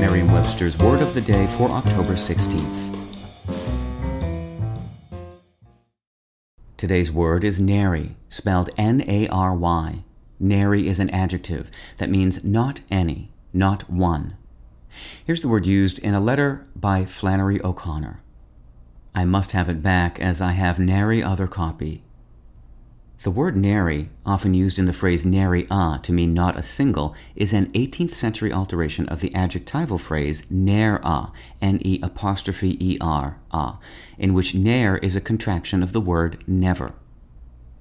It's Merriam-Webster's Word of the Day for October 16th. Today's word is nary, spelled N-A-R-Y. Nary is an adjective that means not any, not one. Here's the word used in a letter by Flannery O'Connor. I must have it back as I have nary other copy. The word nary, often used in the phrase nary a to mean not a single, is an 18th century alteration of the adjectival phrase ne'er a, N-E apostrophe E-R, a, in which ne'er is a contraction of the word never.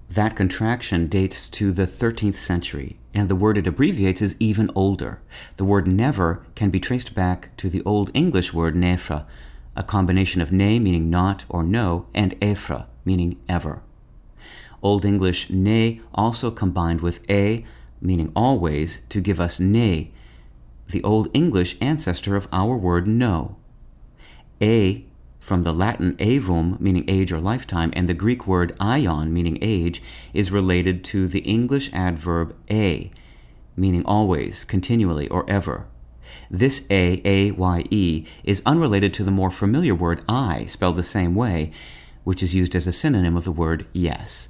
That contraction dates to the 13th century, and the word it abbreviates is even older. The word never can be traced back to the Old English word nǣfre, a combination of ne meaning not or no and ǣfre meaning ever. Old English ne also combined with a meaning always to give us ne, the Old English ancestor of our word no. A from the Latin aevum, meaning age or lifetime, and the Greek word aiōn, meaning age, is related to the English adverb aye, meaning always, continually, or ever. This aye, a, y, e, is unrelated to the more familiar word aye, spelled the same way, which is used as a synonym of the word yes.